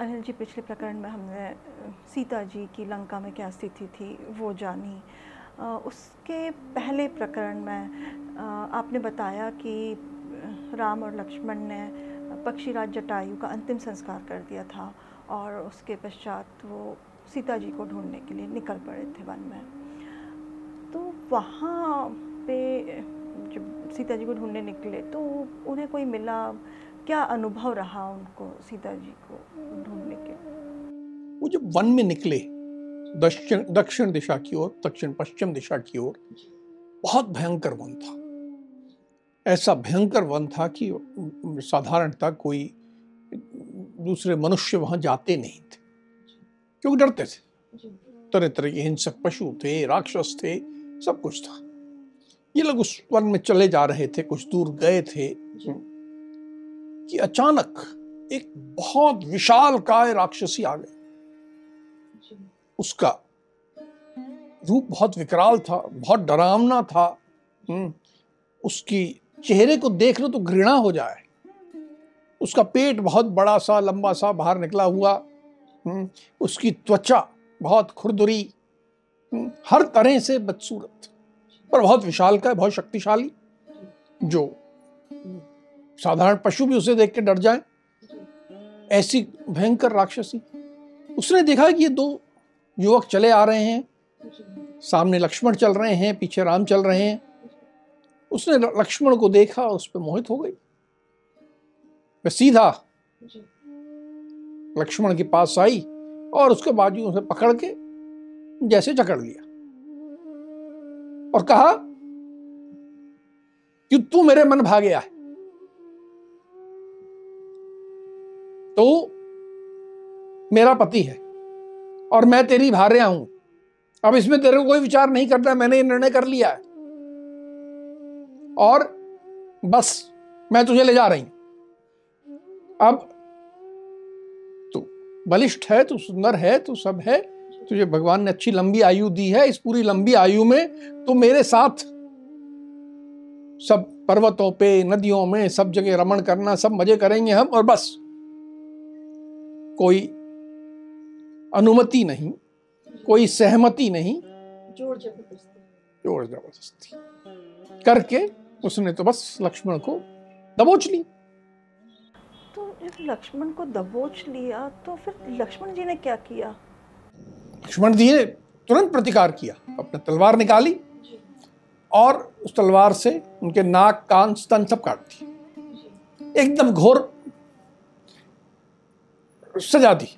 अनिल जी, पिछले प्रकरण में हमने सीता जी की लंका में क्या स्थिति थी, वो जानी। उसके पहले प्रकरण में आपने बताया कि राम और लक्ष्मण ने पक्षीराज जटायु का अंतिम संस्कार कर दिया था और उसके पश्चात वो सीता जी को ढूँढने के लिए निकल पड़े थे वन में। तो वहाँ पे, जब सीता जी को ढूँढने निकले तो उन्हें कोई मिला क्या अनुभव रहा उनको सीता जी को ढूँढने के? वो जब वन में निकले दक्षिण दक्षिण दिशा की ओर दक्षिण पश्चिम दिशा की ओर बहुत भयंकर वन था। ऐसा भयंकर वन था कि साधारणतः कोई दूसरे मनुष्य वहाँ जाते नहीं थे। क्योंकि डरते थे? तरह तरह के हिंसक पशु थे राक्षस थे सब कुछ था। ये लोग उस वन में चले जा रहे थे कुछ दूर गए थे। कि अचानक एक बहुत विशाल काय राक्षसी आ गई। उसका रूप बहुत विकराल था बहुत डरावना था। हम्म, उसकी चेहरे को देख लो तो घृणा हो जाए। उसका पेट बहुत बड़ा सा लंबा सा बाहर निकला हुआ। हम्म, उसकी त्वचा बहुत खुरदुरी। हम्म, हर तरह से बदसूरत पर बहुत विशाल का है बहुत शक्तिशाली जो साधारण पशु भी उसे देख के डर जाए। ऐसी भयंकर राक्षसी। उसने देखा कि ये दो युवक चले आ रहे हैं। सामने लक्ष्मण चल रहे हैं, पीछे राम चल रहे हैं। उसने लक्ष्मण को देखा, उस पर मोहित हो गई। वह सीधा लक्ष्मण के पास आई और उसके बाजू उसे पकड़ के जैसे जकड़ लिया और कहा कि तू मेरे मन भागे है तो मेरा पति है और मैं तेरी भार्या हूँ। अब इसमें तेरे को कोई विचार नहीं करता, मैंने ये निर्णय कर लिया है। और बस, मैं तुझे ले जा रही हूँ। अब तू बलिष्ठ है, तू सुंदर है, तू सब है, तुझे भगवान ने अच्छी लंबी आयु दी है, इस पूरी लंबी आयु में तो मेरे साथ सब पर्वतों पे, नदियों में सब जगह रमण करना, सब मज़े करेंगे हम और बस। कोई अनुमति नहीं कोई सहमति नहीं। ज़ोर ज़बरदस्ती। ज़ोर ज़बरदस्ती। करके उसने तो बस लक्ष्मण को दबोच ली। तो जब लक्ष्मण को दबोच लिया तो फिर लक्ष्मण जी ने क्या किया? लक्ष्मण जी ने तुरंत प्रतिकार किया अपने तलवार निकाली और उस तलवार से उनके नाक कान स्तन सब काट दिए। एकदम घोर सजा दी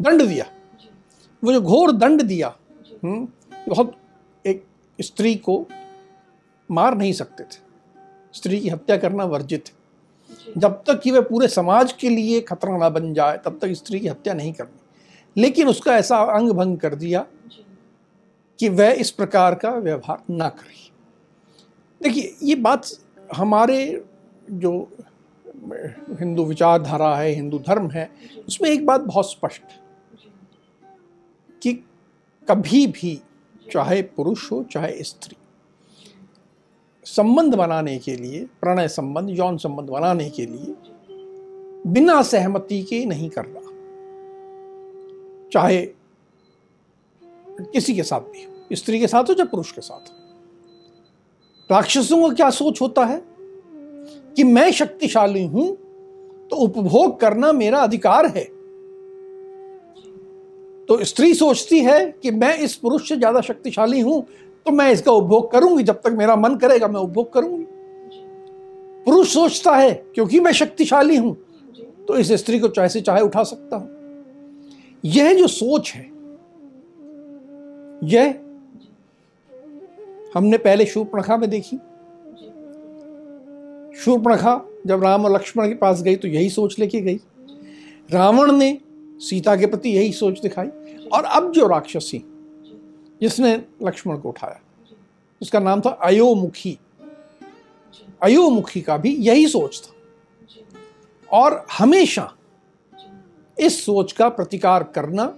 दंड दिया। वो जो घोर दंड दिया हम्म, बहुत एक स्त्री को मार नहीं सकते थे। स्त्री की हत्या करना वर्जित है। जब तक कि वह पूरे समाज के लिए खतरा ना बन जाए तब तक स्त्री की हत्या नहीं करनी। लेकिन उसका ऐसा अंग भंग कर दिया कि वह इस प्रकार का व्यवहार ना करे। देखिए ये बात हमारे जो हिंदू विचारधारा है, हिंदू धर्म है, उसमें एक बात बहुत स्पष्ट कि कभी भी, चाहे पुरुष हो, चाहे स्त्री, संबंध बनाने के लिए, प्रणय संबंध, यौन संबंध बनाने के लिए बिना सहमति के नहीं कर रहा चाहे किसी के साथ भी स्त्री के साथ हो चाहे पुरुष के साथ राक्षसों का क्या सोच होता है? कि मैं शक्तिशाली हूँ तो उपभोग करना मेरा अधिकार है। तो स्त्री सोचती है कि मैं इस पुरुष से ज़्यादा शक्तिशाली हूँ तो मैं इसका उपभोग करूँगी। जब तक मेरा मन करेगा, मैं उपभोग करूँगी। पुरुष सोचता है, क्योंकि मैं शक्तिशाली हूँ तो इस स्त्री को चाहे से चाहे उठा सकता हूँ। यह जो सोच है, यह हमने पहले शूर्पणखा में देखी। शूर्पणखा जब राम और लक्ष्मण के पास गई तो यही सोच लेके गई। रावण ने सीता के प्रति यही सोच दिखाई और अब जो राक्षसी जिसने लक्ष्मण को उठाया, उसका नाम था अयोमुखी। अयोमुखी का भी यही सोच था। और हमेशा इस सोच का प्रतिकार करना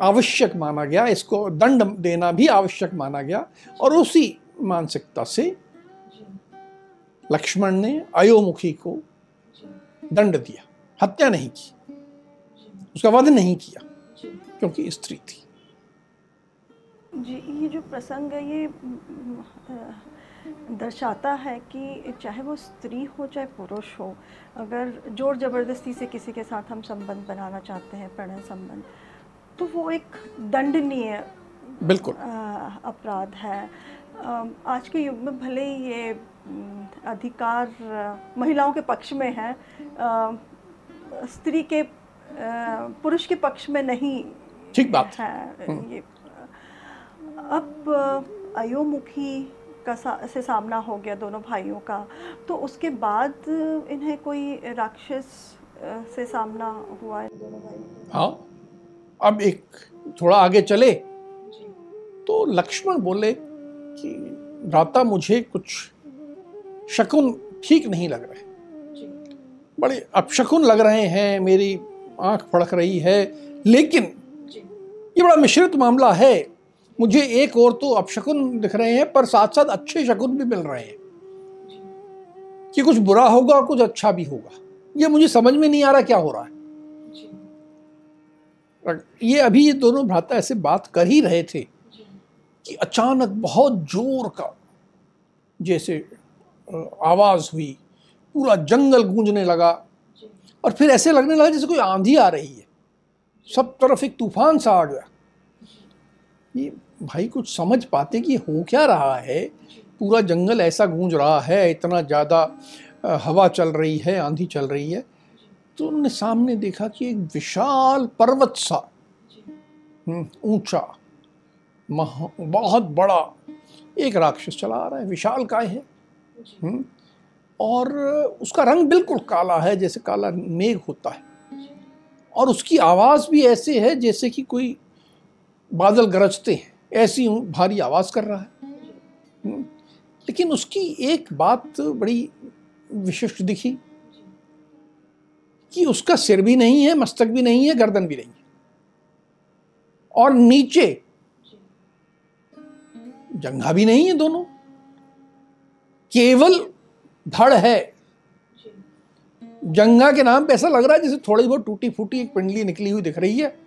आवश्यक माना गया, इसको दंड देना भी आवश्यक माना गया और उसी मानसिकता से लक्ष्मण ने अयोमुखी को दंड दिया हत्या नहीं की। उसका वध नहीं किया क्योंकि स्त्री थी। जी ये जो प्रसंग है ये दर्शाता है कि चाहे वो स्त्री हो चाहे पुरुष हो अगर ज़ोर ज़बरदस्ती से किसी के साथ हम संबंध बनाना चाहते हैं प्रणय संबंध तो वो एक दंडनीय बिल्कुल। अपराध है। आज के युग में भले ही ये अधिकार महिलाओं के पक्ष में है स्त्री के पुरुष के पक्ष में नहीं ठीक बात। है हम्म। ये। अब अयोमुखी का सा, से सामना हो गया दोनों भाइयों का तो उसके बाद इन्हें कोई राक्षस से सामना हुआ है दोनों भाई हाँ। अब एक थोड़ा आगे चले तो लक्ष्मण बोले कि भ्राता मुझे कुछ शकुन ठीक नहीं लग रहे। बड़े अपशकुन लग रहे हैं मेरी आँख फड़क रही है लेकिन ये बड़ा मिश्रित मामला है। मुझे एक और तो अपशकुन दिख रहे हैं पर साथ साथ अच्छे शकुन भी मिल रहे हैं। कि कुछ बुरा होगा और कुछ अच्छा भी होगा। ये मुझे समझ में नहीं आ रहा क्या हो रहा है। ये अभी ये दोनों भ्राता ऐसे बात कर ही रहे थे। कि अचानक बहुत ज़ोर का जैसे आवाज़ हुई पूरा जंगल गूंजने लगा और फिर ऐसे लगने लगा जैसे कोई आंधी आ रही है। सब तरफ़ एक तूफ़ान सा आ गया। ये भाई कुछ समझ पाते कि हो क्या रहा है? पूरा जंगल ऐसा गूंज रहा है इतना ज़्यादा हवा चल रही है आंधी चल रही है। तो उन्होंने सामने देखा कि एक विशाल पर्वत सा हम्म, ऊँचा। बहुत बड़ा एक राक्षस चला आ रहा है विशाल काय है? हम्म, और उसका रंग बिल्कुल काला है जैसे काला मेघ होता है। और उसकी आवाज़ भी ऐसे है जैसे कि कोई बादल गरजते हैं। ऐसी भारी आवाज़ कर रहा है। हम्म, लेकिन उसकी एक बात बड़ी विशिष्ट दिखी। कि उसका सिर भी नहीं है मस्तक भी नहीं है गर्दन भी नहीं है। और नीचे जंघा भी नहीं है दोनों। केवल धड़ है। जंगा के नाम पे ऐसा लग रहा है जैसे थोड़ी बहुत टूटी फूटी एक पिंडली निकली हुई दिख रही है।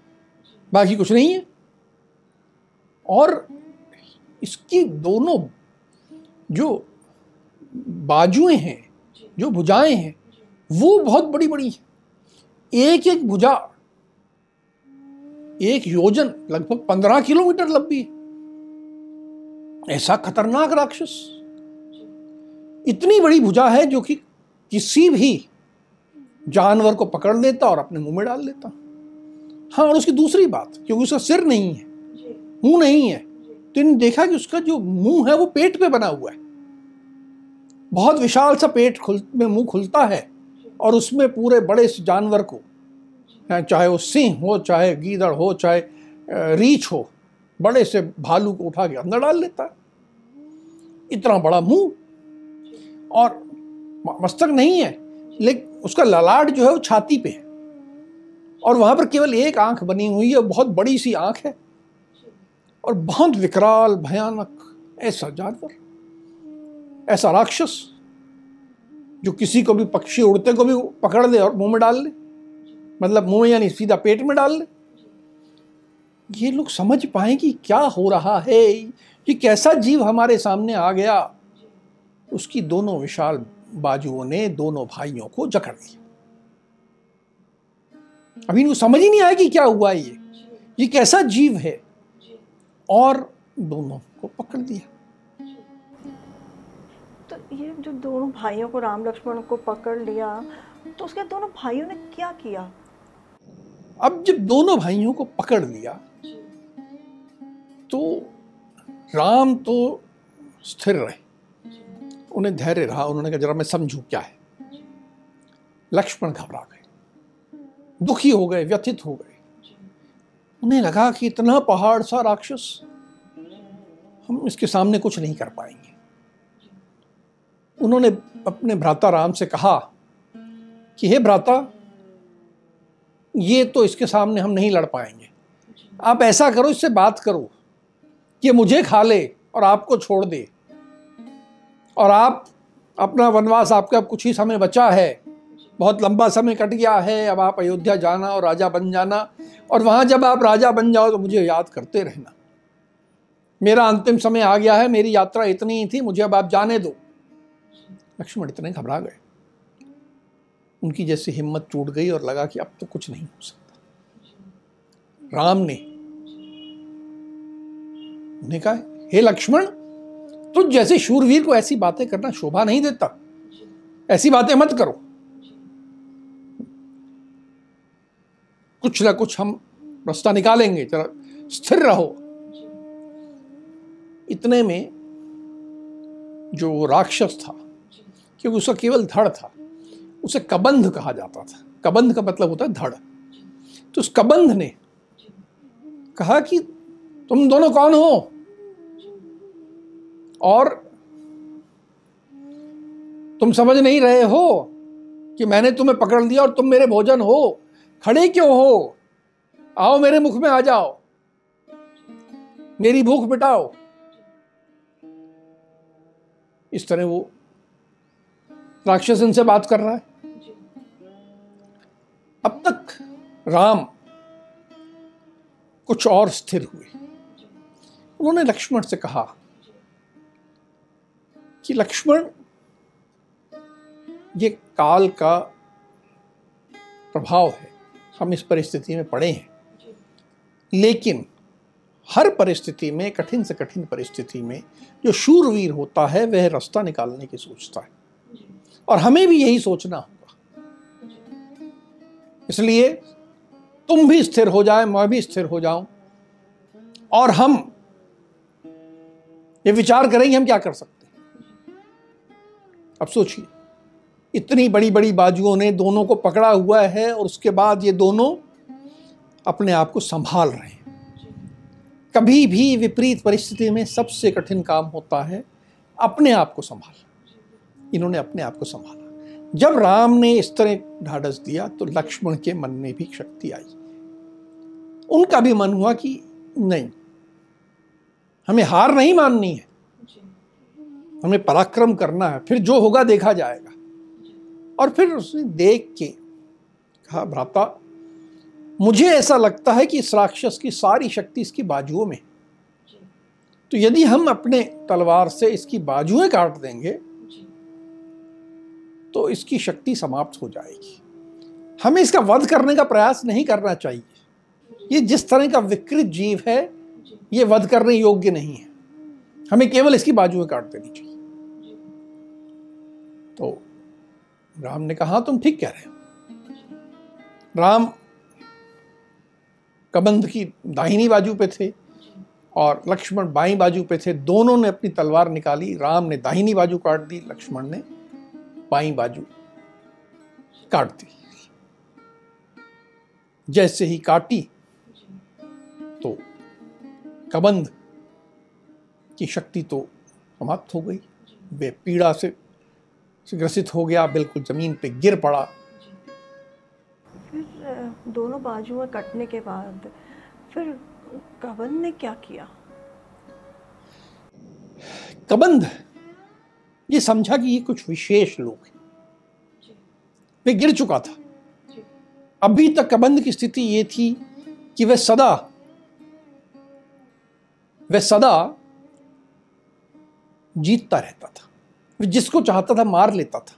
बाकी कुछ नहीं है। और इसकी दोनों जो बाजुएँ हैं, जो भुजाएँ हैं, वो बहुत बड़ी बड़ी है। एक एक भुजा, एक योजन लगभग पंद्रह किलोमीटर लंबी ऐसा खतरनाक राक्षस। इतनी बड़ी भुजा है जो कि किसी भी जानवर को पकड़ लेता और अपने मुँह में डाल लेता। हाँ और उसकी दूसरी बात क्योंकि उसका सिर नहीं है मुँह नहीं है तो इन्हें देखा कि उसका जो मुँह है वो पेट पे बना हुआ है। बहुत विशाल सा पेट खुल में मुँह खुलता है और उसमें पूरे बड़े जानवर को चाहे वो सिंह हो चाहे गीदड़ हो चाहे रीछ हो बड़े से भालू को उठा के अंदर डाल लेता। इतना बड़ा मुँह। और मस्तक नहीं है लेकिन उसका ललाट जो है वो छाती पे है। और वहाँ पर केवल एक आँख बनी हुई है, बहुत बड़ी सी आँख है। और बहुत विकराल, भयानक, ऐसा जानवर। ऐसा राक्षस, जो किसी को भी पक्षी उड़ते को भी पकड़ ले और मुँह में डाल ले। मतलब मुँह यानी सीधा पेट में डाल ले। ये लोग समझ पाए कि क्या हो रहा है, कि कैसा जीव हमारे सामने आ गया। उसकी दोनों विशाल बाजुओं ने दोनों भाइयों को जकड़ लिया। अभी समझ ही नहीं आया कि क्या हुआ ये। ये कैसा जीव है। और दोनों को पकड़ दिया तो ये जो दोनों भाइयों को राम लक्ष्मण को पकड़ लिया तो उसके दोनों भाइयों ने क्या किया? अब जब दोनों भाइयों को पकड़ लिया तो राम तो स्थिर रहे। उन्हें धैर्य रहा, उन्होंने कहा, जरा मैं समझू क्या है। लक्ष्मण घबरा गए। दुखी हो गए, व्यथित हो गए। उन्हें लगा कि इतना पहाड़ सा राक्षस, हम इसके सामने कुछ नहीं कर पाएँगे। उन्होंने अपने भ्राता राम से कहा कि, हे भ्राता ये तो इसके सामने हम नहीं लड़ पाएँगे। आप ऐसा करो, इससे बात करो कि मुझे खा ले और आपको छोड़ दे। और आप अपना वनवास आपका कुछ ही समय बचा है। बहुत लंबा समय कट गया है, अब आप अयोध्या जाना और राजा बन जाना और वहाँ जब आप राजा बन जाओ तो मुझे याद करते रहना। मेरा अंतिम समय आ गया है, मेरी यात्रा इतनी ही थी, मुझे अब आप जाने दो। लक्ष्मण इतने घबरा गए। उनकी जैसे हिम्मत टूट गई और लगा कि अब तो कुछ नहीं हो सकता। राम ने उन्हें कहा, हे लक्ष्मण तुझ जैसे शूरवीर को ऐसी बातें करना शोभा नहीं देता। ऐसी बातें मत करो। कुछ ना कुछ हम रास्ता निकालेंगे। जरा स्थिर रहो। इतने में जो राक्षस था, क्योंकि उसका केवल धड़ था उसे कबंध कहा जाता था। कबंध का मतलब होता है धड़। तो उस कबंध ने कहा कि तुम दोनों कौन हो? और तुम समझ नहीं रहे हो कि मैंने तुम्हें पकड़ लिया और तुम मेरे भोजन हो। खड़े क्यों हो? आओ मेरे मुख में आ जाओ। मेरी भूख मिटाओ। इस तरह वो राक्षस इनसे बात कर रहा है। अब तक राम कुछ और स्थिर हुए। उन्होंने लक्ष्मण से कहा कि लक्ष्मण, ये काल का प्रभाव है। हम इस परिस्थिति में पड़े हैं। लेकिन हर परिस्थिति में, कठिन से कठिन परिस्थिति में, जो शूरवीर होता है, वह रास्ता निकालने की सोचता है। और हमें भी यही सोचना इसलिए तुम भी स्थिर हो जाए, मैं भी स्थिर हो जाऊँ। और हम ये विचार करेंगे, हम क्या कर सकते हैं? अब सोचिए, इतनी बड़ी बड़ी बाजुओं ने दोनों को पकड़ा हुआ है और उसके बाद ये दोनों अपने आप को संभाल रहे हैं। कभी भी विपरीत परिस्थिति में सबसे कठिन काम होता है अपने आप को संभालना। इन्होंने अपने आप को संभाला। जब राम ने इस तरह ढाढ़स दिया तो लक्ष्मण के मन में भी शक्ति आई। उनका भी मन हुआ कि नहीं हमें हार नहीं माननी है। हमें पराक्रम करना है फिर जो होगा देखा जाएगा। और फिर उसने देख के कहा भ्राता मुझे ऐसा लगता है कि इस राक्षस की सारी शक्ति इसकी बाजुओं में तो यदि हम अपने तलवार से इसकी बाजुएँ काट देंगे तो इसकी शक्ति समाप्त हो जाएगी। हमें इसका वध करने का प्रयास नहीं करना चाहिए। ये जिस तरह का विकृत जीव है, ये वध करने योग्य नहीं है। हमें केवल इसकी बाजुएँ काट देनी चाहिए। तो राम ने कहा, तुम ठीक कह रहे हो। राम कबंध की दाहिनी बाजू पे थे और लक्ष्मण बाई बाजू पे थे। दोनों ने अपनी तलवार निकाली। राम ने दाहिनी बाजू काट दी। लक्ष्मण ने बाई बाजू काट दी जैसे ही काटी तो कबंध की शक्ति तो समाप्त हो गई। वे पीड़ा से ग्रसित हो गया बिल्कुल ज़मीन पे गिर पड़ा। फिर दोनों बाजुएँ कटने के बाद फिर कबंध ने क्या किया? कबंध ये समझा कि ये कुछ विशेष लोग हैं। वे गिर चुका था। अभी तक कबंध की स्थिति ये थी कि वह सदा वह सदा जीतता रहता था। वह जिसको चाहता था मार लेता था।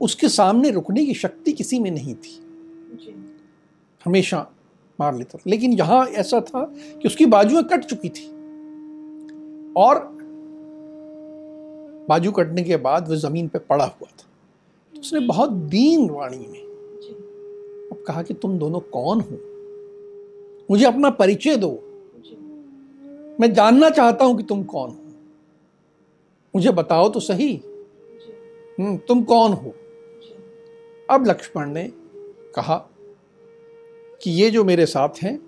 उसके सामने रुकने की शक्ति किसी में नहीं थी। हमेशा मार लेता था। लेकिन यहाँ ऐसा था कि उसकी बाजुएँ कट चुकी थी। और बाजू कटने के बाद वह ज़मीन पे पड़ा हुआ था। तो उसने बहुत दीन वाणी में अब कहा कि तुम दोनों कौन हो? मुझे अपना परिचय दो। मैं जानना चाहता हूँ कि तुम कौन हो। मुझे बताओ तो सही। हम्म, तुम कौन हो? अब लक्ष्मण ने कहा कि ये जो मेरे साथ हैं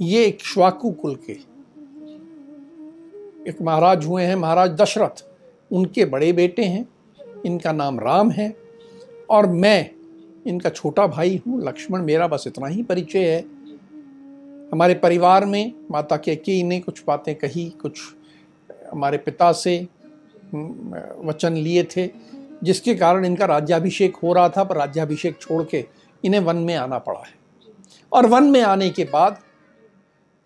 ये एक श्वाकु कुल के। एक महाराज हुए हैं महाराज दशरथ। उनके बड़े बेटे हैं, इनका नाम राम है और मैं, इनका छोटा भाई हूँ, लक्ष्मण, मेरा बस इतना ही परिचय है। हमारे परिवार में माता के की ने कुछ बातें कही, कुछ हमारे पिता से वचन लिए थे, जिसके कारण इनका राज्याभिषेक हो रहा था, पर राज्याभिषेक छोड़ के इन्हें वन में आना पड़ा है। और वन में आने के बाद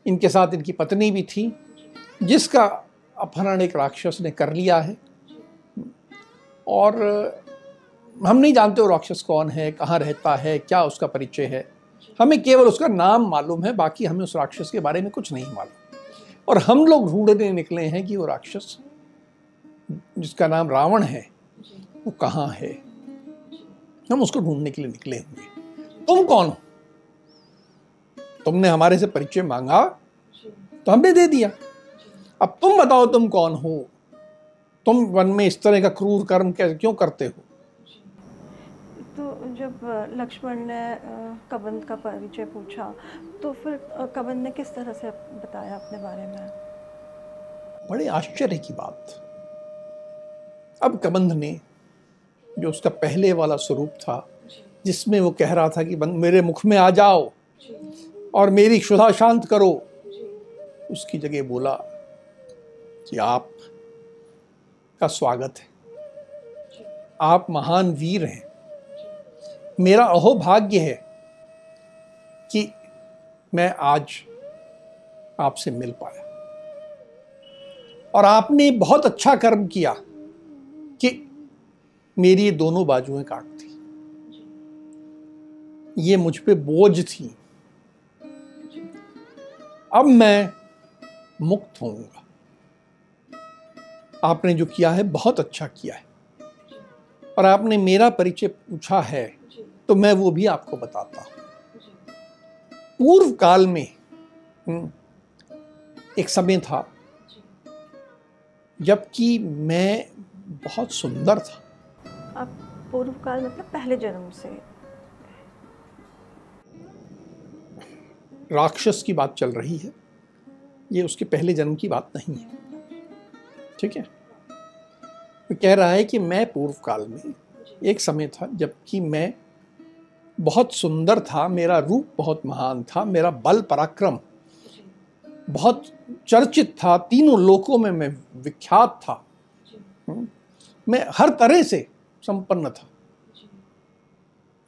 इनके साथ इनकी पत्नी भी थी, जिसका अपहरण एक राक्षस ने कर लिया है। और, हम नहीं जानते वो राक्षस कौन है, कहाँ रहता है, क्या उसका परिचय है। हमें केवल उसका नाम मालूम है, बाकी हमें उस राक्षस के बारे में कुछ नहीं मालूम। और हम लोग ढूँढने निकले हैं कि वो राक्षस, जिसका नाम रावण है, वो कहाँ है। हम उसको ढूँढने के लिए निकले होंगे। तुम कौन हो? तुमने हमारे से परिचय मांगा तो हमने दे दिया। अब तुम बताओ तुम कौन हो? तुम वन में इस तरह का क्रूर कर्म क्यों करते हो? तो जब लक्ष्मण ने कबंद का परिचय पूछा तो फिर कबंद ने किस तरह से बताया अपने बारे में? बड़े आश्चर्य की बात। अब कबंध ने जो उसका पहले वाला स्वरूप था जिसमें वो कह रहा था कि मेरे मुख में आ जाओ और मेरी क्षुधा शांत करो। उसकी जगह बोला कि आप का स्वागत है। आप महान वीर हैं। मेरा अहोभाग्य है कि मैं आज आपसे मिल पाया। और आपने बहुत अच्छा कर्म किया कि मेरी ये दोनों बाजुएँ काट दी। ये मुझ पे बोझ थी। अब मैं मुक्त होऊँगा। आपने जो किया है बहुत अच्छा किया है। और आपने मेरा परिचय पूछा है तो मैं वो भी आपको बताता हूँ। पूर्व काल में हम्म, एक समय था जबकि मैं बहुत सुंदर था। आप पूर्व काल मतलब पहले जन्म से राक्षस की बात चल रही है। ये उसके पहले जन्म की बात नहीं है। ठीक है? वो कह रहा है कि मैं पूर्व काल में एक समय था जबकि मैं बहुत सुंदर था मेरा रूप बहुत महान था मेरा बल पराक्रम बहुत चर्चित था तीनों लोकों में मैं विख्यात था। हम्म, मैं हर तरह से संपन्न था।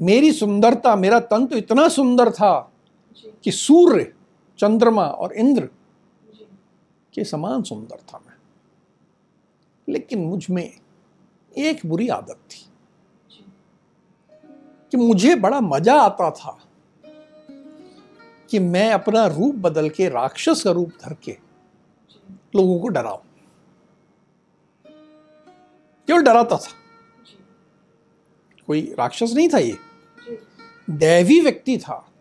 मेरी सुंदरता मेरा तंत्र इतना सुंदर था कि सूर्य चंद्रमा और इंद्र के समान सुंदर था मैं। लेकिन मुझमें एक बुरी आदत थी। कि मुझे बड़ा मज़ा आता था कि मैं अपना रूप बदल के राक्षस का रूप धर के लोगों को डराऊं। केवल डराता था। कोई राक्षस नहीं था ये। दैवी व्यक्ति था।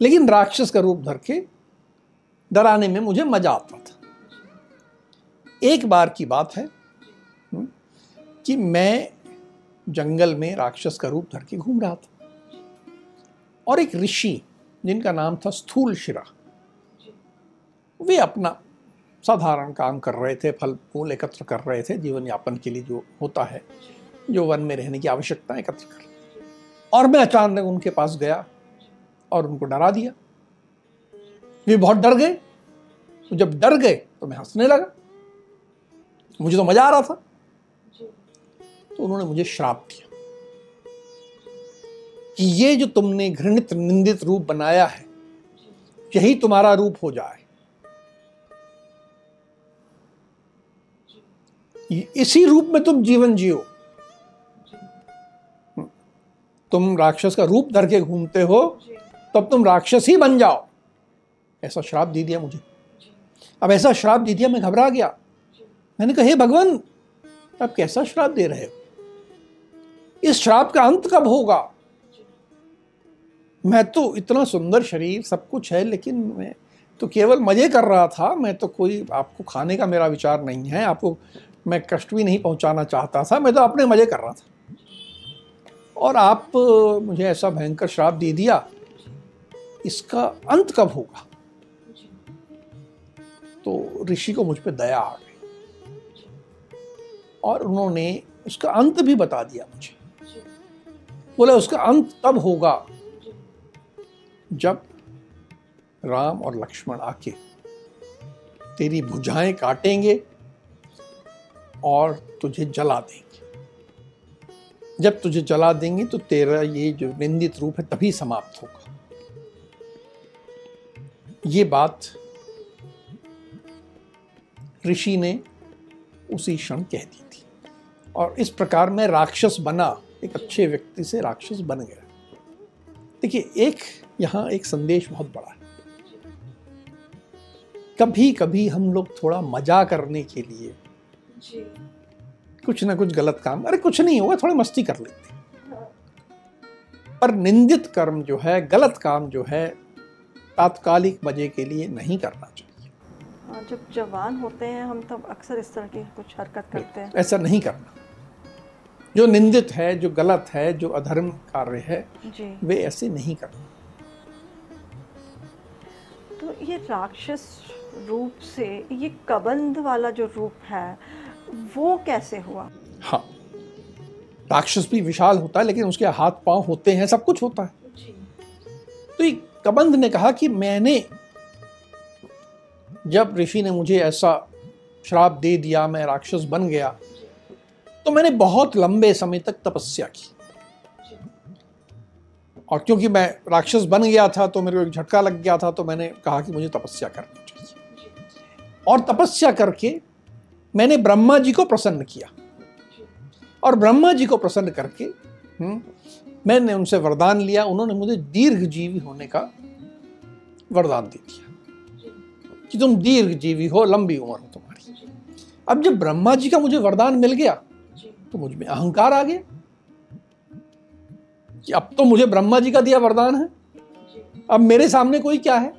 लेकिन राक्षस का रूप धर के डराने में मुझे मज़ा आता। एक बार की बात है कि मैं जंगल में राक्षस का रूप धर के घूम रहा था। और एक ऋषि, जिनका नाम था स्थूल शिरा, वे अपना साधारण काम कर रहे थे, फल फूल एकत्र कर रहे थे, जीवन यापन के लिए जो होता है, जो वन में रहने की आवश्यकता एकत्र कर और मैं अचानक उनके पास गया और उनको डरा दिया। वे बहुत डर गए। तो जब डर गए तो मैं हंसने लगा। मुझे तो मज़ा आ रहा था। तो उन्होंने मुझे श्राप दिया कि ये जो तुमने घृणित निंदित रूप बनाया है यही तुम्हारा रूप हो जाए। इसी रूप में तुम जीवन जियो। तुम राक्षस का रूप धर के घूमते हो तब तुम राक्षस ही बन जाओ। ऐसा श्राप दे दिया मुझे। अब ऐसा श्राप दे दिया मैं घबरा गया। मैंने कहा, हे भगवान, आप कैसा श्राप दे रहे हो? इस श्राप का अंत कब होगा? मैं तो इतना सुंदर शरीर, सब कुछ है, लेकिन मैं तो केवल मज़े कर रहा था। मैं तो कोई, आपको खाने का मेरा विचार नहीं है। आपको, मैं कष्ट भी नहीं पहुंचाना चाहता था। मैं तो अपने मज़े कर रहा था। और आप मुझे ऐसा भयंकर श्राप दे दिया, इसका अंत कब होगा? तो ऋषि को मुझ पर दया आ गई। और उन्होंने उसका अंत भी बता दिया मुझे। बोला, उसका अंत तब होगा जब राम और लक्ष्मण आके तेरी भुजाएँ काटेंगे और तुझे जला देंगे। जब तुझे जला देंगे तो तेरा ये जो निंदित रूप है तभी समाप्त होगा। ये बात ऋषि ने उसी क्षण कह दी। और इस प्रकार मैं राक्षस बना एक अच्छे व्यक्ति से राक्षस बन गया। देखिए एक यहाँ एक संदेश बहुत बड़ा है। कभी कभी हम लोग थोड़ा मज़ा करने के लिए जी। कुछ ना कुछ गलत काम अरे कुछ नहीं होगा थोड़ी मस्ती कर लेते पर निंदित कर्म जो है गलत काम जो है तात्कालिक मज़े के लिए नहीं करना चाहिए। हाँ, जब जवान होते हैं हम तब अक्सर इस तरह की कुछ हरकत करते हैं। ऐसा नहीं करना। जो निंदित है जो गलत है जो अधर्म कार्य है। वे ऐसे नहीं करना तो ये राक्षस रूप से ये कबंध वाला जो रूप है वो कैसे हुआ हाँ राक्षस भी विशाल होता है लेकिन उसके हाथ पाँव होते हैं सब कुछ होता है जी। तो ये कबंध ने कहा कि मैंने जब ऋषि ने मुझे ऐसा श्राप दे दिया मैं राक्षस बन गया तो मैंने बहुत लंबे समय तक तपस्या की। और क्योंकि मैं राक्षस बन गया था तो मेरे को एक झटका लग गया था तो मैंने कहा कि मुझे तपस्या करनी चाहिए। और तपस्या करके मैंने ब्रह्मा जी को प्रसन्न किया। और ब्रह्मा जी को प्रसन्न करके हम्म, मैंने उनसे वरदान लिया। उन्होंने मुझे दीर्घ जीवी होने का वरदान दे दिया कि तुम दीर्घ जीवी हो लंबी उम्र हो तुम्हारी। अब जब ब्रह्मा जी का मुझे वरदान मिल गया तो मुझमें अहंकार आ गया। कि अब तो मुझे ब्रह्मा जी का दिया वरदान है। अब मेरे सामने कोई क्या है?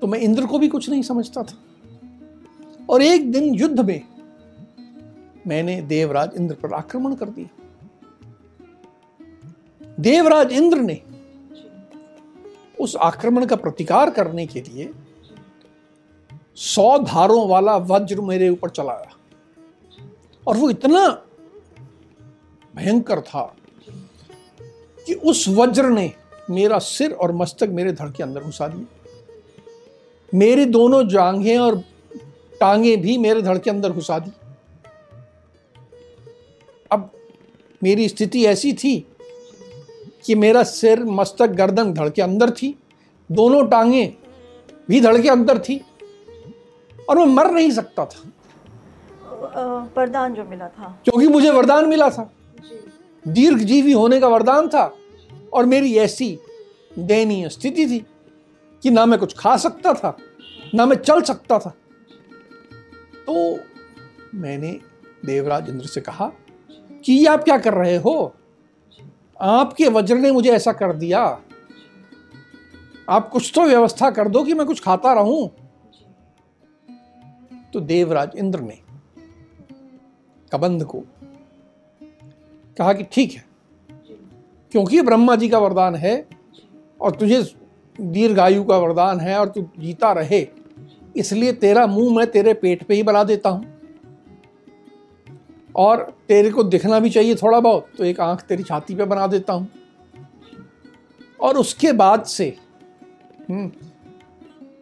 तो मैं इंद्र को भी कुछ नहीं समझता था। और एक दिन युद्ध में मैंने देवराज इंद्र पर आक्रमण कर दिया। देवराज इंद्र ने उस आक्रमण का प्रतिकार करने के लिए सौ धारों वाला वज्र मेरे ऊपर चलाया। और वो इतना भयंकर था कि उस वज्र ने मेरा सिर और मस्तक मेरे धड़ के अंदर घुसा दिया मेरी दोनों जांघें और टांगे भी मेरे धड़ के अंदर घुसा दी। अब मेरी स्थिति ऐसी थी कि मेरा सिर, मस्तक, गर्दन धड़ के अंदर थी, दोनों टांगे भी धड़ के अंदर थी और मैं मर नहीं सकता था। वरदान जो मिला था। क्योंकि मुझे वरदान मिला था। दीर्घ जीवी होने का वरदान था और मेरी ऐसी दयनीय स्थिति थी कि ना मैं कुछ खा सकता था ना मैं चल सकता था। तो मैंने देवराज इंद्र से कहा कि ये आप क्या कर रहे हो? आपके वज्र ने मुझे ऐसा कर दिया। आप कुछ तो व्यवस्था कर दो कि मैं कुछ खाता रहूँ। तो देवराज इंद्र ने कबंध को। कहा कि ठीक है क्योंकि ब्रह्मा जी का वरदान है और तुझे दीर्घायु का वरदान है और तू जीता रहे इसलिए तेरा मुँह मैं तेरे पेट पे ही बना देता हूँ। और तेरे को दिखना भी चाहिए थोड़ा बहुत तो एक आँख तेरी छाती पे बना देता हूँ। और उसके बाद से हम्म,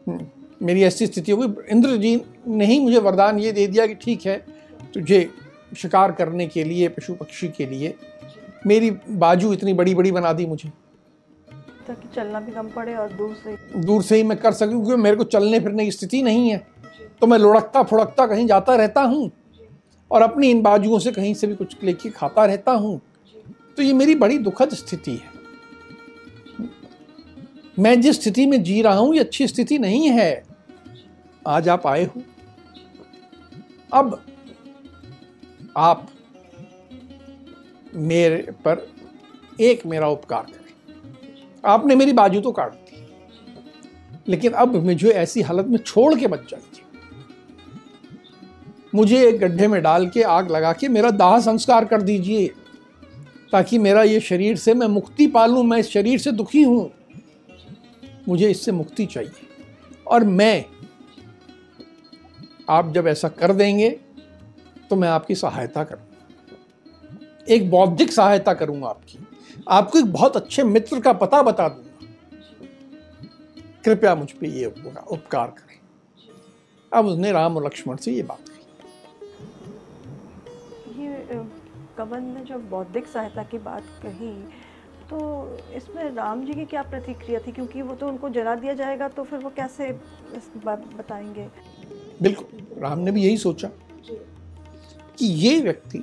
हम्म, मेरी ऐसी स्थिति हो गई इंद्र जी ने ही मुझे वरदान ये दे दिया कि ठीक है तुझे शिकार करने के लिए पशु पक्षी के लिए मेरी बाजू इतनी बड़ी बड़ी बना दी मुझे। ताकि चलना भी कम पड़े और दूर से दूर से ही मैं कर सकूँ क्योंकि मेरे को चलने फिरने की स्थिति नहीं है। तो मैं लुढ़कता फुड़कता कहीं जाता रहता हूँ और अपनी इन बाजुओं से कहीं से भी कुछ लेके खाता रहता हूँ। तो ये मेरी बड़ी दुखद स्थिति है। मैं जिस स्थिति में जी रहा हूँ ये अच्छी स्थिति नहीं है। आज आप आए हो। अब आप मेरे पर एक मेरा उपकार करें। आपने मेरी बाजू तो काट दी। लेकिन अब मुझे ऐसी हालत में छोड़ के मत जाइए। मुझे एक गड्ढे में डाल के आग लगा के मेरा दाह संस्कार कर दीजिए, ताकि मेरा ये शरीर से मैं मुक्ति पालूं मैं इस शरीर से दुखी हूँ। मुझे इससे मुक्ति चाहिए। और मैं, आप जब ऐसा कर देंगे तो मैं आपकी सहायता करूँगा। एक बौद्धिक सहायता करूँगा आपकी। आपको एक बहुत अच्छे मित्र का पता बता दूँगा। कृपया मुझ पर ये उपकार करें। अब उसने राम और लक्ष्मण से ये बात कही। ये कवन ने जब बौद्धिक सहायता की बात कही तो इसमें राम जी की क्या प्रतिक्रिया थी? क्योंकि वो तो उनको जला दिया जाएगा तो फिर वो कैसे इस बात बताएँगे? बिल्कुल राम ने भी यही सोचा। कि ये व्यक्ति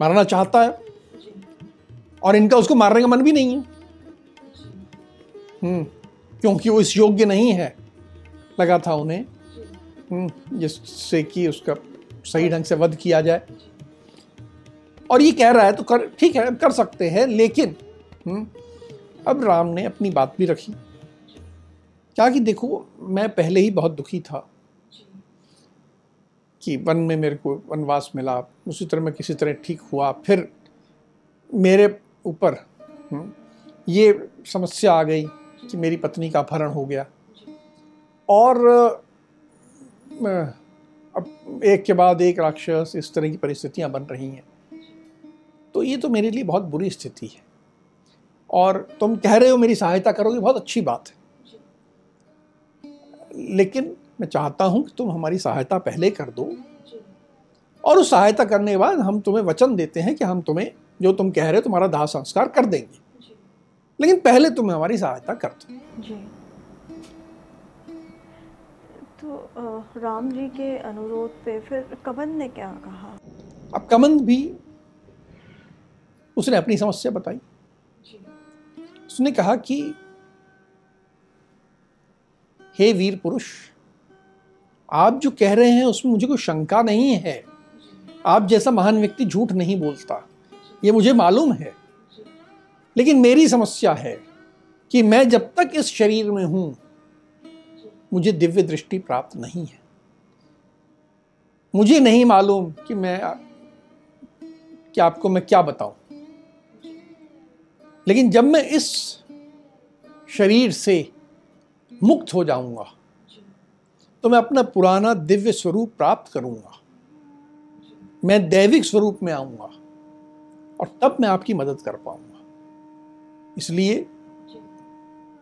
मारना चाहता है और इनका उसको मारने का मन भी नहीं है। हम्म क्योंकि वो इस योग्य नहीं है। लगा था उन्हें हम्म, जिससे कि उसका सही ढंग से वध किया जाए। और ये कह रहा है तो कर ठीक है कर सकते हैं लेकिन हम्म, अब राम ने अपनी बात भी रखी। क्या कि देखो मैं पहले ही बहुत दुखी था। कि वन में मेरे को वनवास मिला उसी तरह मैं किसी तरह ठीक हुआ। फिर मेरे ऊपर हम्म, ये समस्या आ गई कि मेरी पत्नी का अपहरण हो गया। और अब एक के बाद एक राक्षस इस तरह की परिस्थितियाँ बन रही हैं। तो ये तो मेरे लिए बहुत बुरी स्थिति है। और तुम कह रहे हो मेरी सहायता करोगे बहुत अच्छी बात है। लेकिन मैं चाहता हूँ कि तुम हमारी सहायता पहले कर दो। और उस सहायता करने के बाद हम तुम्हें वचन देते हैं कि हम तुम्हें जो तुम कह रहे हो तुम्हारा दाह संस्कार कर देंगे। लेकिन पहले तुम हमारी सहायता कर दो। तो राम जी के अनुरोध पे फिर कमन ने क्या कहा? अब कमन भी उसने अपनी समस्या बताई। उसने कहा कि हे वीर पुरुष आप जो कह रहे हैं उसमें मुझे कोई शंका नहीं है। आप जैसा महान व्यक्ति झूठ नहीं बोलता। ये मुझे मालूम है। लेकिन मेरी समस्या है कि मैं जब तक इस शरीर में हूँ, मुझे दिव्य दृष्टि प्राप्त नहीं है। मुझे नहीं मालूम कि मैं कि आपको मैं क्या बताऊँ। लेकिन जब मैं इस शरीर से मुक्त हो जाऊँगा तो मैं अपना पुराना दिव्य स्वरूप प्राप्त करूँगा। मैं दैविक स्वरूप में आऊँगा और तब मैं आपकी मदद कर पाऊँगा। इसलिए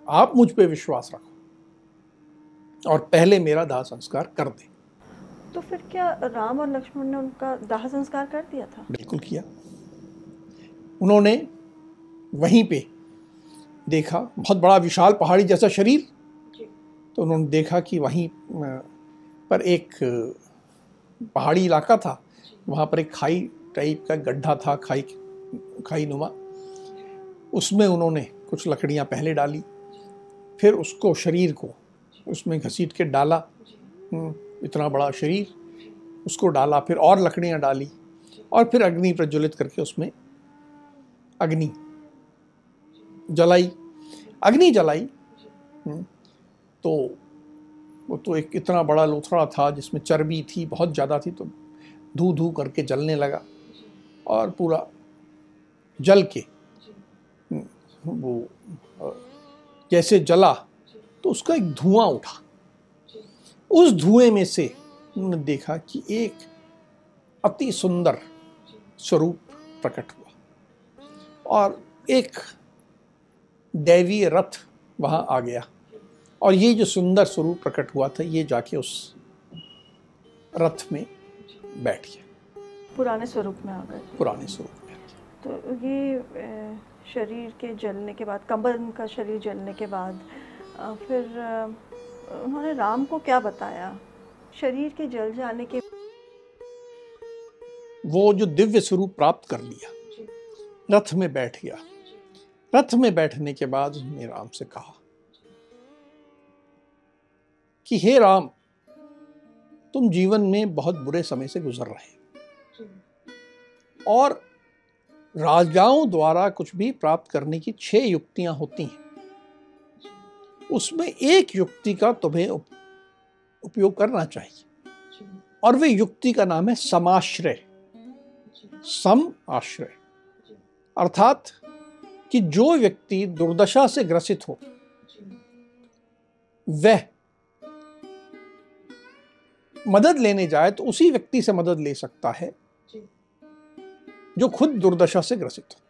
आप मुझ पर विश्वास रखो और पहले मेरा दाह संस्कार कर दे। तो फिर क्या राम और लक्ष्मण ने उनका दाह संस्कार कर दिया था? बिल्कुल किया। उन्होंने वहीं पे देखा बहुत बड़ा विशाल पहाड़ी जैसा शरीर तो उन्होंने देखा कि वहीं पर एक पहाड़ी इलाका था। वहाँ पर एक खाई टाइप का गड्ढा था, खाई खाई नुमा। उसमें उन्होंने कुछ लकड़ियाँ पहले डाली, फिर उसको शरीर को उसमें घसीट के डाला इतना बड़ा शरीर, उसको डाला, फिर और लकड़ियाँ डाली और फिर अग्नि प्रज्वलित करके उसमें अग्नि जलाई। अग्नि जलाई तो वो तो एक इतना बड़ा लोथड़ा था जिसमें चर्बी थी बहुत ज़्यादा थी तो धू धू करके जलने लगा और पूरा जल के वो जैसे जला तो उसका एक धुआँ उठा। उस धुएँ में से उन्होंने देखा कि एक अति सुंदर स्वरूप प्रकट हुआ और एक दैवीय रथ वहाँ आ गया। और ये जो सुंदर स्वरूप प्रकट हुआ था ये जाके उस रथ में बैठ गया। पुराने स्वरूप में आ गए। पुराने स्वरूप में तो ये शरीर के जलने के बाद कंबन का शरीर जलने के बाद फिर उन्होंने राम को क्या बताया? शरीर के जल जाने के वो जो दिव्य स्वरूप प्राप्त कर लिया रथ में बैठ गया। रथ में बैठने के बाद उसने राम से कहा कि हे राम तुम जीवन में बहुत बुरे समय से गुजर रहे और राजाओं द्वारा कुछ भी प्राप्त करने की छह युक्तियाँ होती हैं। उसमें एक युक्ति का तुम्हें उपयोग करना चाहिए। और वे युक्ति का नाम है समाश्रय। सम आश्रय अर्थात कि जो व्यक्ति दुर्दशा से ग्रसित हो वह मदद लेने जाए तो उसी व्यक्ति से मदद ले सकता है जो। खुद दुर्दशा से ग्रसित हो।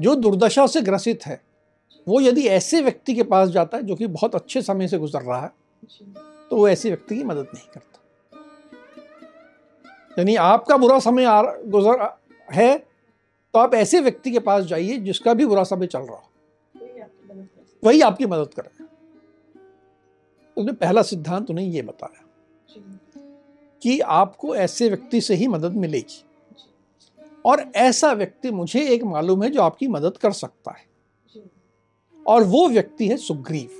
जो। दुर्दशा से ग्रसित है वो यदि ऐसे व्यक्ति के पास जाता है जो कि बहुत अच्छे समय से गुजर रहा है तो वो ऐसे व्यक्ति की मदद नहीं करता। यानी आपका बुरा समय आ गुजर है तो आप ऐसे व्यक्ति के पास जाइए जिसका भी बुरा समय चल रहा हो। वही आपकी मदद करेगा उसने पहला सिद्धांत उन्हें ये बताया कि आपको ऐसे व्यक्ति से ही मदद मिलेगी। और ऐसा व्यक्ति मुझे एक मालूम है जो आपकी मदद कर सकता है। और वो व्यक्ति है सुग्रीव।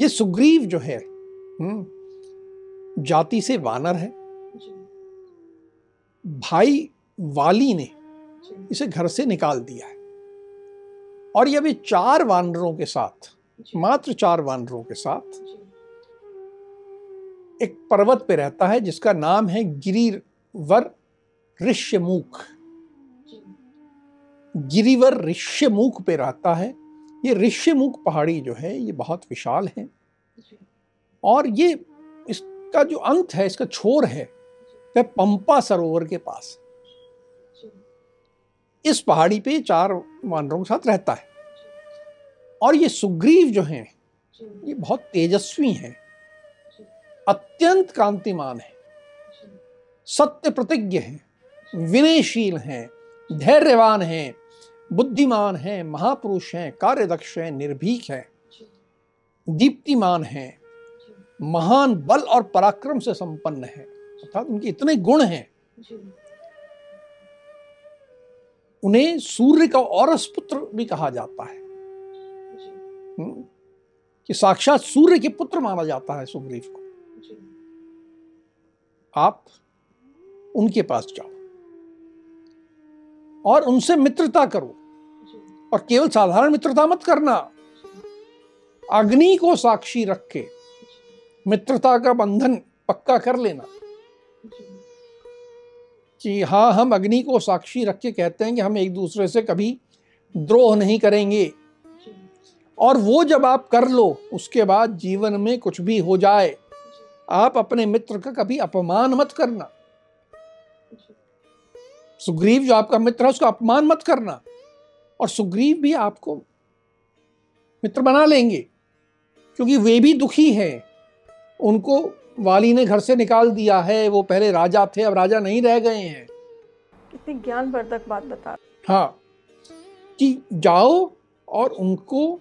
ये सुग्रीव जो है हम्म, जाति से वानर है। भाई वाली ने इसे घर से निकाल दिया है। और ये अभी चार वानरों के साथ मात्र चार वानरों के साथ एक पर्वत पे रहता है जिसका नाम है गिरिवर ऋष्यमुख। गिरिवर ऋष्यमुख पे रहता है। ये ऋष्यमुख पहाड़ी जो है ये बहुत विशाल है। और ये इसका जो अंत है इसका छोर है वह पंपा सरोवर के पास। इस पहाड़ी पे चार वानरों के साथ रहता है। और ये सुग्रीव जो हैं ये बहुत तेजस्वी हैं। अत्यंत कांतिमान है। सत्य प्रतिज्ञ हैं। विनयशील हैं। धैर्यवान हैं। बुद्धिमान हैं। महापुरुष हैं। कार्यदक्ष हैं। निर्भीक हैं। दीप्तिमान हैं। महान बल और पराक्रम से संपन्न है। अर्थात उनके इतने गुण हैं। उन्हें सूर्य का और पुत्र भी कहा जाता है। कि साक्षात सूर्य के पुत्र माना जाता है सुग्रीव को। आप उनके पास जाओ और उनसे मित्रता करो और केवल साधारण मित्रता मत करना। अग्नि को साक्षी रख के मित्रता का बंधन पक्का कर लेना। कि हाँ हम अग्नि को साक्षी रख के कहते हैं कि हम एक दूसरे से कभी द्रोह नहीं करेंगे। और वो जब आप कर लो उसके बाद जीवन में कुछ भी हो जाए आप अपने मित्र का कभी अपमान मत करना। सुग्रीव जो आपका मित्र है उसका अपमान मत करना। और सुग्रीव भी आपको मित्र बना लेंगे क्योंकि वे भी दुखी हैं। उनको वाली ने घर से निकाल दिया है वो पहले राजा थे अब राजा नहीं रह गए हैं। कितनी ज्ञानवर्धक बात बता हाँ कि जाओ और उनको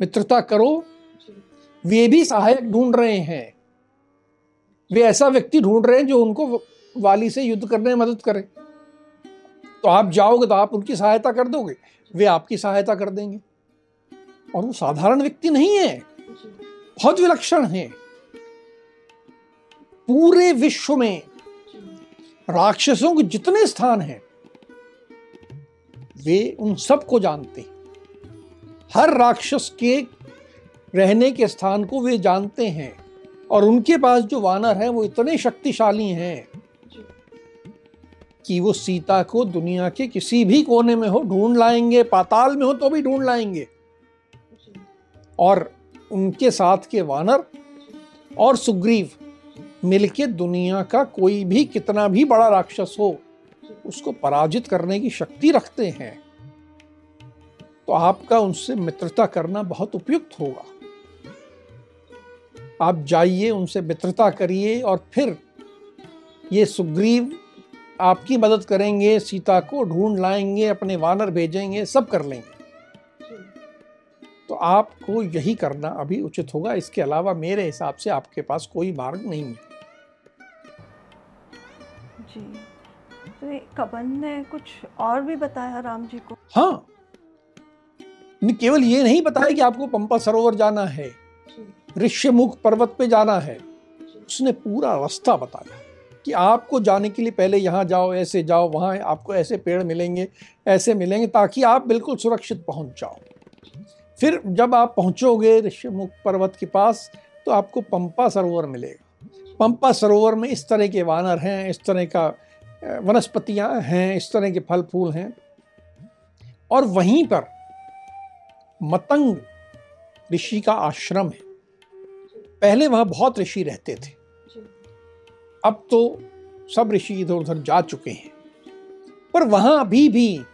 मित्रता करो। वे भी सहायक ढूंढ रहे हैं। वे ऐसा व्यक्ति ढूंढ रहे हैं जो उनको वाली से युद्ध करने में मदद करे। तो आप जाओगे तो आप उनकी सहायता कर दोगे। वे आपकी सहायता कर देंगे। और वो साधारण व्यक्ति नहीं है। बहुत विलक्षण है। पूरे विश्व में राक्षसों के जितने स्थान हैं, वे उन सबको जानते हैं। हर राक्षस के रहने के स्थान को वे जानते हैं और उनके पास जो वानर हैं वो इतने शक्तिशाली हैं कि वो सीता को दुनिया के किसी भी कोने में हो ढूंढ लाएँगे पाताल में हो तो भी ढूंढ लाएँगे। और उनके साथ के वानर और सुग्रीव मिलके दुनिया का कोई भी कितना भी बड़ा राक्षस हो उसको पराजित करने की शक्ति रखते हैं। तो आपका उनसे मित्रता करना बहुत उपयुक्त होगा। आप जाइए उनसे मित्रता करिए और फिर ये सुग्रीव आपकी मदद करेंगे सीता को ढूंढ लाएँगे अपने वानर भेजेंगे सब कर लेंगे। तो आपको यही करना अभी उचित होगा। इसके अलावा मेरे हिसाब से आपके पास कोई मार्ग नहीं है। जी। तो कबन ने कुछ और भी बताया राम जी को? हाँ। केवल ये नहीं बताया कि आपको पंपा सरोवर जाना है, ऋष्यमुख पर्वत पे जाना है, उसने पूरा रास्ता बताया कि आपको जाने के लिए पहले यहाँ जाओ, ऐसे जाओ, वहाँ आपको ऐसे पेड़ मिलेंगे, ऐसे मिलेंगे ताकि आप बिल्कुल सुरक्षित पहुँच जाओ। फिर जब आप पहुँचोगे ऋष्यमुख पर्वत के पास तो आपको पंपा सरोवर मिलेगा। पंपा सरोवर में इस तरह के वानर हैं, इस तरह का वनस्पतियाँ हैं, इस तरह के फल फूल हैं। और वहीं पर मतंग ऋषि का आश्रम है। पहले वहाँ बहुत ऋषि रहते थे। अब तो सब ऋषि इधर उधर जा चुके हैं। पर वहाँ अभी भी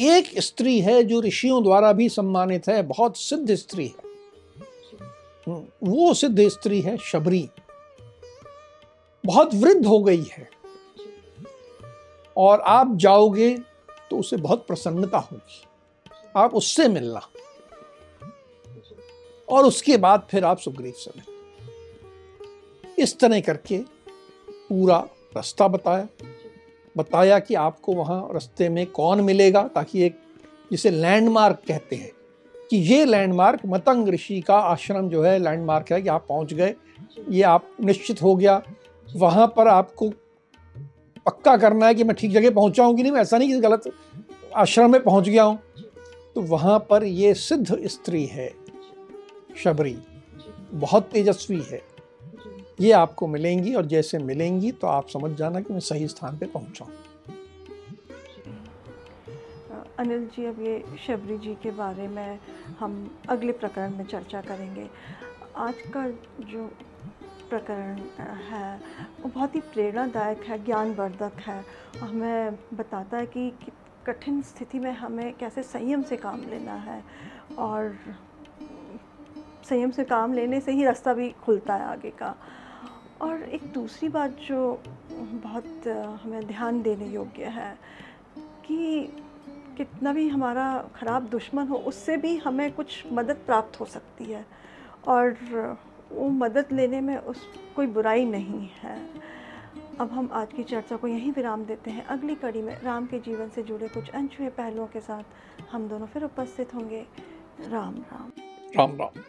एक स्त्री है जो ऋषियों द्वारा भी सम्मानित है बहुत सिद्ध स्त्री है। हम्म, वो सिद्ध स्त्री है शबरी। बहुत वृद्ध हो गई है। और आप जाओगे तो उसे बहुत प्रसन्नता होगी। आप उससे मिलना। और उसके बाद फिर आप सुग्रीव से मिलना। इस तरह करके पूरा रास्ता बताया। बताया कि आपको वहाँ रास्ते में कौन मिलेगा, ताकि एक जिसे लैंडमार्क कहते हैं, कि ये लैंडमार्क मतंग ऋषि का आश्रम जो है लैंडमार्क है कि आप पहुँच गए। ये आप निश्चित हो गया। वहाँ पर आपको पक्का करना है कि मैं ठीक जगह पहुँचा कि नहीं, मैं ऐसा नहीं कि गलत आश्रम में पहुँच गया हूँ। तो वहाँ पर ये सिद्ध स्त्री है, शबरी। बहुत तेजस्वी है। ये आपको मिलेंगी और जैसे मिलेंगी तो आप समझ जाना कि मैं सही स्थान पे पहुँचा। अनिल जी, अब ये शबरी जी के बारे में हम अगले प्रकरण में चर्चा करेंगे। आज का जो प्रकरण है, वो बहुत ही प्रेरणादायक है, ज्ञानवर्धक है। हमें बताता है कि कठिन स्थिति में हमें कैसे संयम से काम लेना है और संयम से काम लेने से ही रास्ता भी खुलता है आगे का। और एक दूसरी बात जो बहुत हमें ध्यान देने योग्य है कि कितना भी हमारा ख़राब दुश्मन हो, उससे भी हमें कुछ मदद प्राप्त हो सकती है। और वो मदद लेने में उस, कोई बुराई नहीं है। अब हम आज की चर्चा को यहीं विराम देते हैं। अगली कड़ी में राम के जीवन से जुड़े कुछ अनछुए पहलुओं के साथ हम दोनों फिर उपस्थित होंगे। राम राम। राम राम।